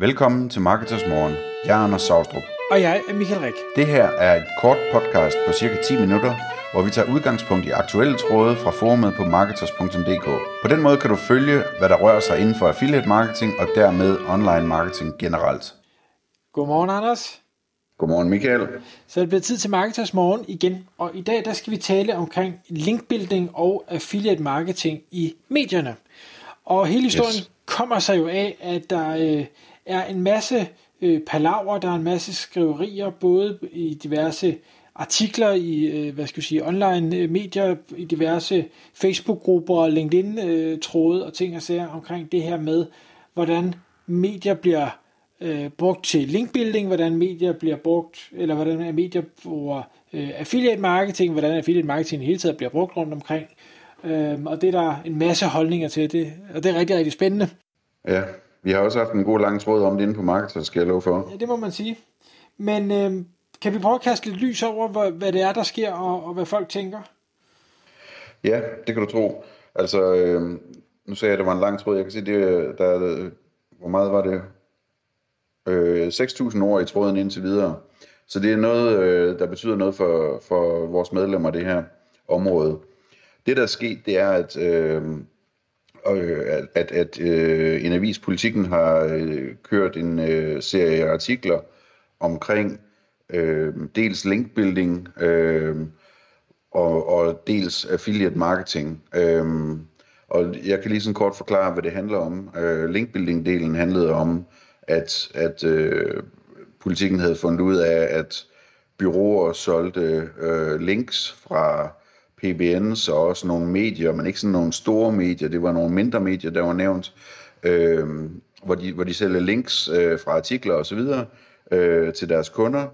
Velkommen til Marketers Morgen. Jeg er Anders Saustrup. Og jeg er Michael Rik. Det her er et kort podcast på cirka 10 minutter, hvor vi tager udgangspunkt i aktuelle tråde fra forumet på marketers.dk. På den måde kan du følge, hvad der rører sig inden for affiliate marketing og dermed online marketing generelt. Godmorgen, Anders. Godmorgen, Michael. Så er det blevet tid til Marketers Morgen igen, og i dag der skal vi tale omkring linkbuilding og affiliate marketing i medierne. Og hele historien yes. kommer sig jo af, at der øh, er en masse øh, palaver, der er en masse skriverier, både i diverse artikler i, øh, hvad skal jeg sige, online øh, medier, i diverse Facebook-grupper, LinkedIn-tråde øh, og ting og sager omkring det her med, hvordan medier bliver øh, brugt til linkbuilding, hvordan medier bliver brugt, eller hvordan medier bruger øh, affiliate marketing, hvordan affiliate marketing i hele taget bliver brugt rundt omkring. Øh, og det er der en masse holdninger til, det, og det er rigtig, rigtig spændende. Ja, vi har også haft en god lang tråd om det inde på markedet, skal jeg love for. Ja, det må man sige. Men øh, kan vi prøve at kaste lidt lys over, hvad, hvad det er, der sker, og, og hvad folk tænker? Ja, det kan du tro. Altså, øh, nu sagde jeg, at det var en lang tråd. Jeg kan se, det, der, hvor meget var det? Øh, 6.000 ord i tråden indtil videre. Så det er noget, øh, der betyder noget for, for vores medlemmer, det her område. Det, der er sket, det er, at øh, øh, at, at øh, en avis Politikken har øh, kørt en øh, serie artikler omkring øh, dels linkbuilding øh, og, og dels affiliate marketing. Øh, og jeg kan lige sådan kort forklare, hvad det handler om. Øh, linkbuilding-delen handlede om, at, at øh, politikken havde fundet ud af, at byråer solgte øh, links fra PBN's og også nogle medier, men ikke sådan nogle store medier, det var nogle mindre medier, der var nævnt, øh, hvor, de, hvor de sælger links øh, fra artikler og så videre øh, til deres kunder,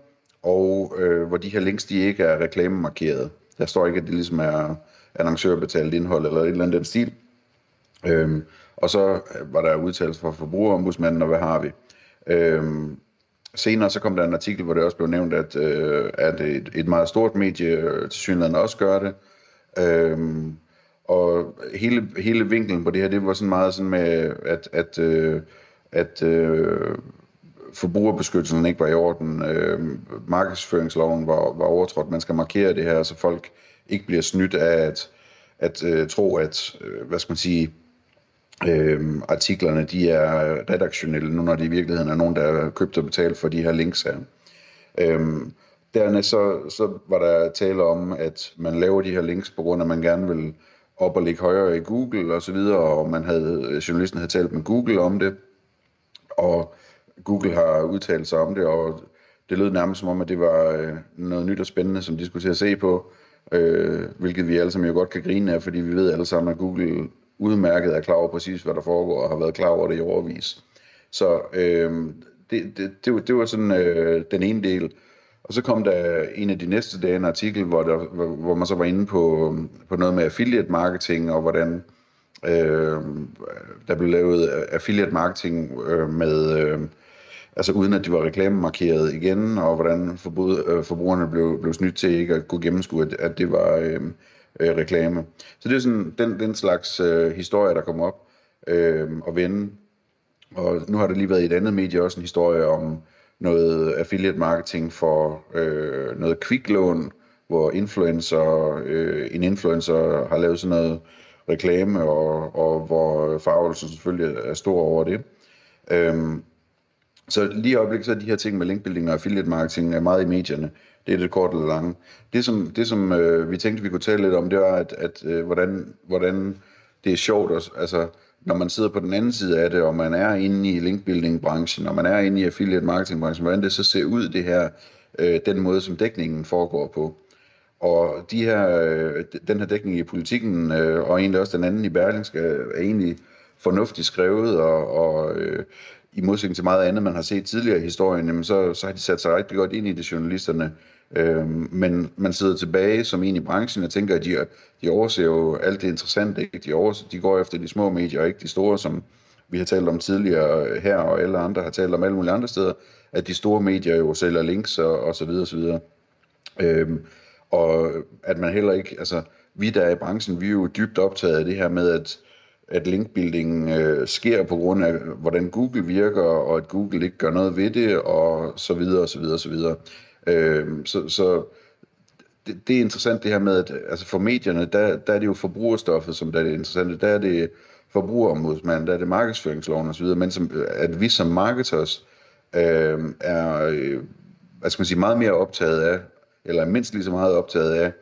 og øh, hvor de her links, de ikke er reklamemarkeret. Der står ikke, at det ligesom er annoncørbetalt indhold eller et eller andet den stil. Øhm, og så øh, var der udtalelse fra forbrugerombudsmanden, og hvad har vi? Øhm, senere så kom der en artikel, hvor det også blev nævnt, at, øh, at et, et meget stort medie øh, til synligheden også gør det, Øhm, og hele, hele vinklen på det her, det var sådan meget sådan med, at, at, øh, at øh, forbrugerbeskyttelsen ikke var i orden. Øh, markedsføringsloven var, var overtrådt. Man skal markere det her, så folk ikke bliver snydt af at, at øh, tro, at, øh, hvad skal man sige, øh, artiklerne de er redaktionelle, nu når de i virkeligheden er nogen, der er købt og betalt for de her links her. Øh, Dernæst så, så var der tale om, at man laver de her links på grund af, at man gerne vil op og ligge højere i Google og så videre, og man havde, journalisten havde talt med Google om det, og Google har udtalt sig om det, og det lød nærmest som om, at det var øh, noget nyt og spændende, som de skulle til at se på, øh, hvilket vi alle sammen jo godt kan grine af, fordi vi ved alle sammen, at Google udmærket er klar over præcis, hvad der foregår, og har været klar over det i overvis. Så øh, det, det, det, det var sådan øh, den ene del. Og så kom der en af de næste dage en artikel, hvor, der, hvor man så var inde på, på noget med affiliate marketing, og hvordan øh, der blev lavet affiliate marketing øh, med, øh, altså uden at de var reklamemarkeret igen, og hvordan forbud, øh, forbrugerne blev, blev snydt til ikke at kunne gennemskue, at, at det var øh, øh, reklame. Så det er sådan den, den slags øh, historie, der kommer op øh, og vende. Og nu har der lige været i et andet medie også en historie om noget affiliate marketing for øh, noget kviklån, hvor influencer, øh, en influencer har lavet sådan noget reklame, og, og hvor farvelsen selvfølgelig er stor over det. Øhm, så lige i øjeblikket så er de her ting med linkbuilding og affiliate marketing er meget i medierne. Det er det kort eller lange. Det som, det, som øh, vi tænkte, vi kunne tale lidt om, det var, at, at øh, hvordan, hvordan det er sjovt, at, altså når man sidder på den anden side af det, og man er inde i linkbuilding-branchen, og man er inde i affiliate marketing-branchen, hvordan det så ser ud, det her, øh, den måde, som dækningen foregår på. Og de her, øh, den her dækning i politikken, øh, og egentlig også den anden i Berlingske, er egentlig fornuftigt skrevet, og, og øh, i modsætning til meget andet, man har set tidligere i historien, jamen så, så har de sat sig rigtig godt ind i det, journalisterne. Øh, men man sidder tilbage som en i branchen og tænker, at de, de overser jo alt det interessante. Ikke? De, overser, de går efter de små medier, og ikke de store, som vi har talt om tidligere her, og alle andre har talt om alle mulige andre steder, at de store medier jo sælger links og, og så videre og så videre. Øhm, og at man heller ikke, altså vi der er i branchen, vi er jo dybt optaget af det her med, at at linkbuilding øh, sker på grund af, hvordan Google virker, og at Google ikke gør noget ved det, og så videre, og så videre, og så videre. Øh, så, så det, det er interessant det her med, at altså for medierne, der, der er det jo forbrugerstoffet, som der er det interessante. Der er det forbrugerombudsmand, der er det markedsføringsloven osv., men som, at vi som marketers øh, er øh, hvad skal man sige, meget mere optaget af, eller mindst lige så meget optaget af,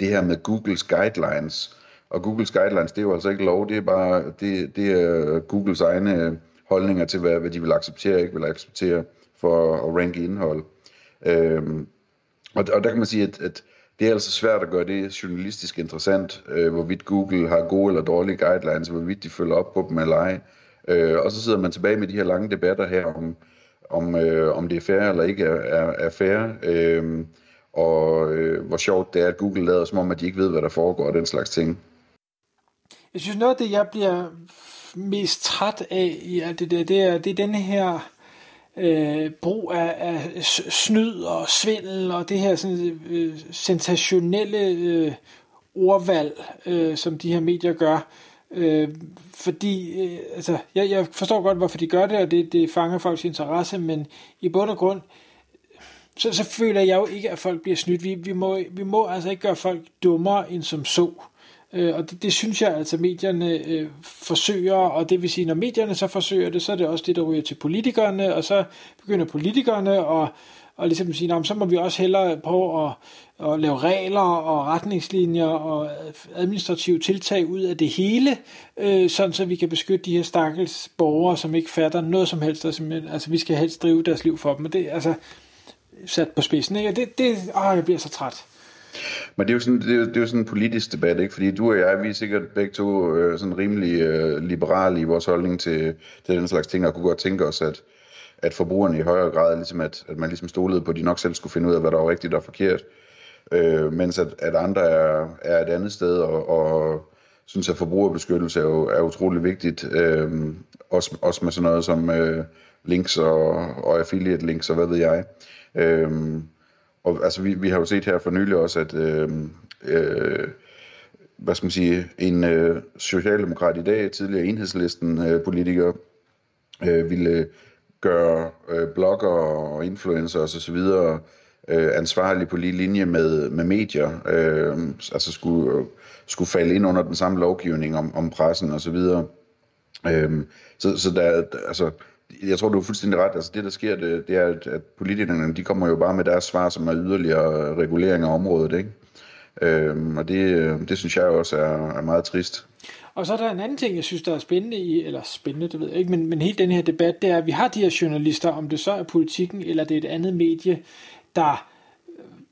det her med Googles guidelines. Og Googles guidelines, det er jo altså ikke lov, det er bare det, det er Googles egne øh, holdninger til, hvad, hvad de vil acceptere og ikke vil acceptere for at ranke indhold. Øhm, og, og der kan man sige, at, at det er altså svært at gøre det journalistisk interessant, øh, hvorvidt Google har gode eller dårlige guidelines, hvorvidt de følger op på dem eller ej. Øh, og så sidder man tilbage med de her lange debatter her om, om, øh, om det er fair eller ikke er, er, er fair. Øh, og øh, hvor sjovt det er, at Google lader som om, at de ikke ved, hvad der foregår og den slags ting. Jeg synes, noget af det, jeg bliver mest træt af i alt det der, det er, det er den her øh, brug af, af snyd og svindel og det her sådan, øh, sensationelle øh, ordvalg, øh, som de her medier gør. Øh, fordi, øh, altså, jeg, jeg forstår godt, hvorfor de gør det, og det, det fanger folks interesse, men i bund og grund, så, så føler jeg jo ikke, at folk bliver snydt. Vi, vi, må, vi må altså ikke gøre folk dummere end som så. Øh, og det, det synes jeg altså, medierne øh, forsøger, og det vil sige, når medierne så forsøger det, så er det også det, der ryger til politikerne, og så begynder politikerne at og ligesom sige, så må vi også hellere på at, at lave regler og retningslinjer og administrative tiltag ud af det hele, øh, sådan så vi kan beskytte de her stakkels borgere, som ikke fatter noget som helst, altså, altså vi skal helst drive deres liv for dem, og det er altså sat på spidsen, ikke? Og det, det, åh, jeg bliver så træt. Men det er jo sådan, det er, det er jo sådan en politisk debat, ikke? Fordi du og jeg, vi er sikkert begge to øh, sådan rimelig øh, liberale i vores holdning til, til den slags ting, og kunne godt tænke os, at, at forbrugerne i højere grad, ligesom at, at man ligesom stolede på, at de nok selv skulle finde ud af, hvad der var rigtigt og forkert. Øh, mens at, at andre er, er et andet sted, og, og synes, at forbrugerbeskyttelse er, jo, er utrolig vigtigt. Øh, også, også med sådan noget som øh, links og, og affiliate links og hvad ved jeg. Øh, og altså, vi, vi har jo set her for nylig også, at øh, øh, hvad skal man sige, en øh, socialdemokrat i dag, tidligere enhedslisten øh, politiker, øh, ville gøre øh, blogger og influencers osv. Øh, ansvarlige på lige linje med, med medier, øh, altså skulle, skulle falde ind under den samme lovgivning om, om pressen osv. Øh, så, så der, altså, jeg tror, du er fuldstændig ret. Altså det, der sker, det, det er, at, at politikerne, de kommer jo bare med deres svar, som er yderligere regulering af området, ikke? Øhm, og det, øh, det synes jeg også er, er meget trist. Og så er der en anden ting, jeg synes, der er spændende i, eller spændende, det ved jeg ikke, men, men hele den her debat, det er, at vi har de her journalister, om det så er politikken, eller det er et andet medie, der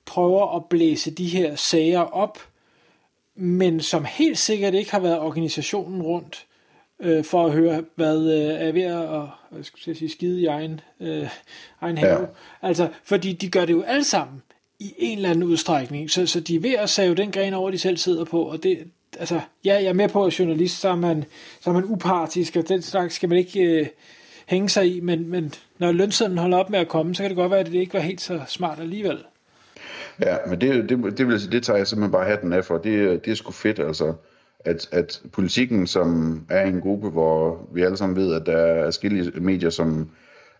prøver at blæse de her sager op, men som helt sikkert ikke har været organisationen rundt, øh, for at høre, hvad øh, er ved at jeg sige, skide i egen, øh, egen have. Ja. Altså, fordi de gør det jo alle sammen i en eller anden udstrækning, så, så de er ved at save den gren over, de selv sidder på, og det, altså, ja, jeg er med på, at journalist, så er man, så er man upartisk, og den slags skal man ikke øh, hænge sig i, men, men når lønsedlen holder op med at komme, så kan det godt være, at det ikke var helt så smart alligevel. Ja, men det, det, det, vil det tager jeg simpelthen bare hatten af for. Det, det er sgu fedt, altså. At, at politikken, som er en gruppe, hvor vi alle sammen ved, at der er forskellige medier, som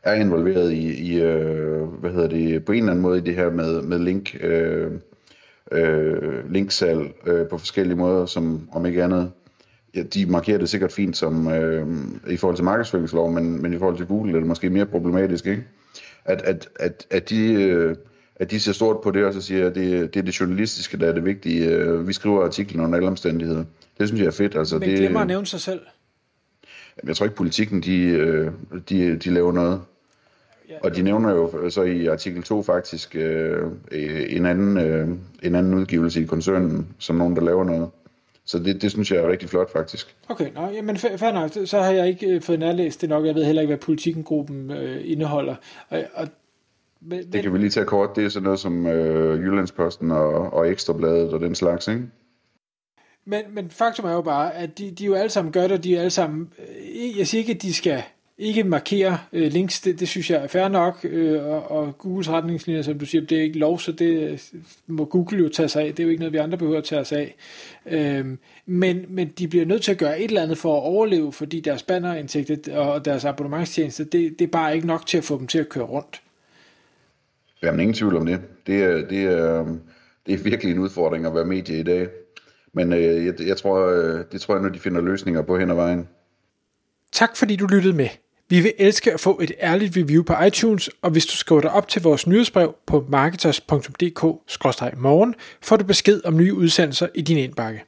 er involveret i, i øh, hvad hedder det, på en eller anden måde i det her med, med link, øh, øh, linksalg øh, på forskellige måder, som om ikke andet, ja, de markerer det sikkert fint som øh, i forhold til markedsføringslov, men, men i forhold til Google er det måske mere problematisk, ikke? At, at, at, at de... Øh, at de ser stort på det, og så siger, at det, det er det journalistiske, der er det vigtige. Øh, vi skriver artiklen under alle omstændigheder. Det synes jeg er fedt. Altså, Men det, glemmer at nævne sig selv. Jeg tror ikke, politikken de, øh, de, de laver noget. Og de nævner jo så i artikel 2 faktisk øh, en, anden, øh, en anden udgivelse i koncernen, som nogen, der laver noget. Så det, det synes jeg er rigtig flot, faktisk. Okay, nå, jamen fair nok. Så har jeg ikke fået nærlæst det nok. Jeg ved heller ikke, hvad politikkengruppen øh, indeholder. Og, og men, det kan vi lige tage kort. Det er sådan noget som øh, Jyllandsposten og, og Ekstrabladet og den slags, ikke? Men, men faktum er jo bare, at de, de jo alle sammen gør det, og de er alle sammen... Øh, jeg siger ikke, at de skal ikke markere øh, links, det, det synes jeg er fair nok, øh, og, og Googles retningslinjer, som du siger, det er ikke lov, så det må Google jo tage sig af, det er jo ikke noget, vi andre behøver at tage os af. Øh, men, men de bliver nødt til at gøre et eller andet for at overleve, fordi deres bannerindtægter og deres abonnementstjenester, det, det er bare ikke nok til at få dem til at køre rundt. Jamen ingen tvivl om det. Det er, det er, det er virkelig en udfordring at være medie i dag. Men øh, jeg, jeg tror, øh, det tror jeg, nu, de finder løsninger på hen ad vejen. Tak fordi du lyttede med. Vi vil elske at få et ærligt review på iTunes, og hvis du skriver dig op til vores nyhedsbrev på marketers.dk-morgen, får du besked om nye udsendelser i din indbakke.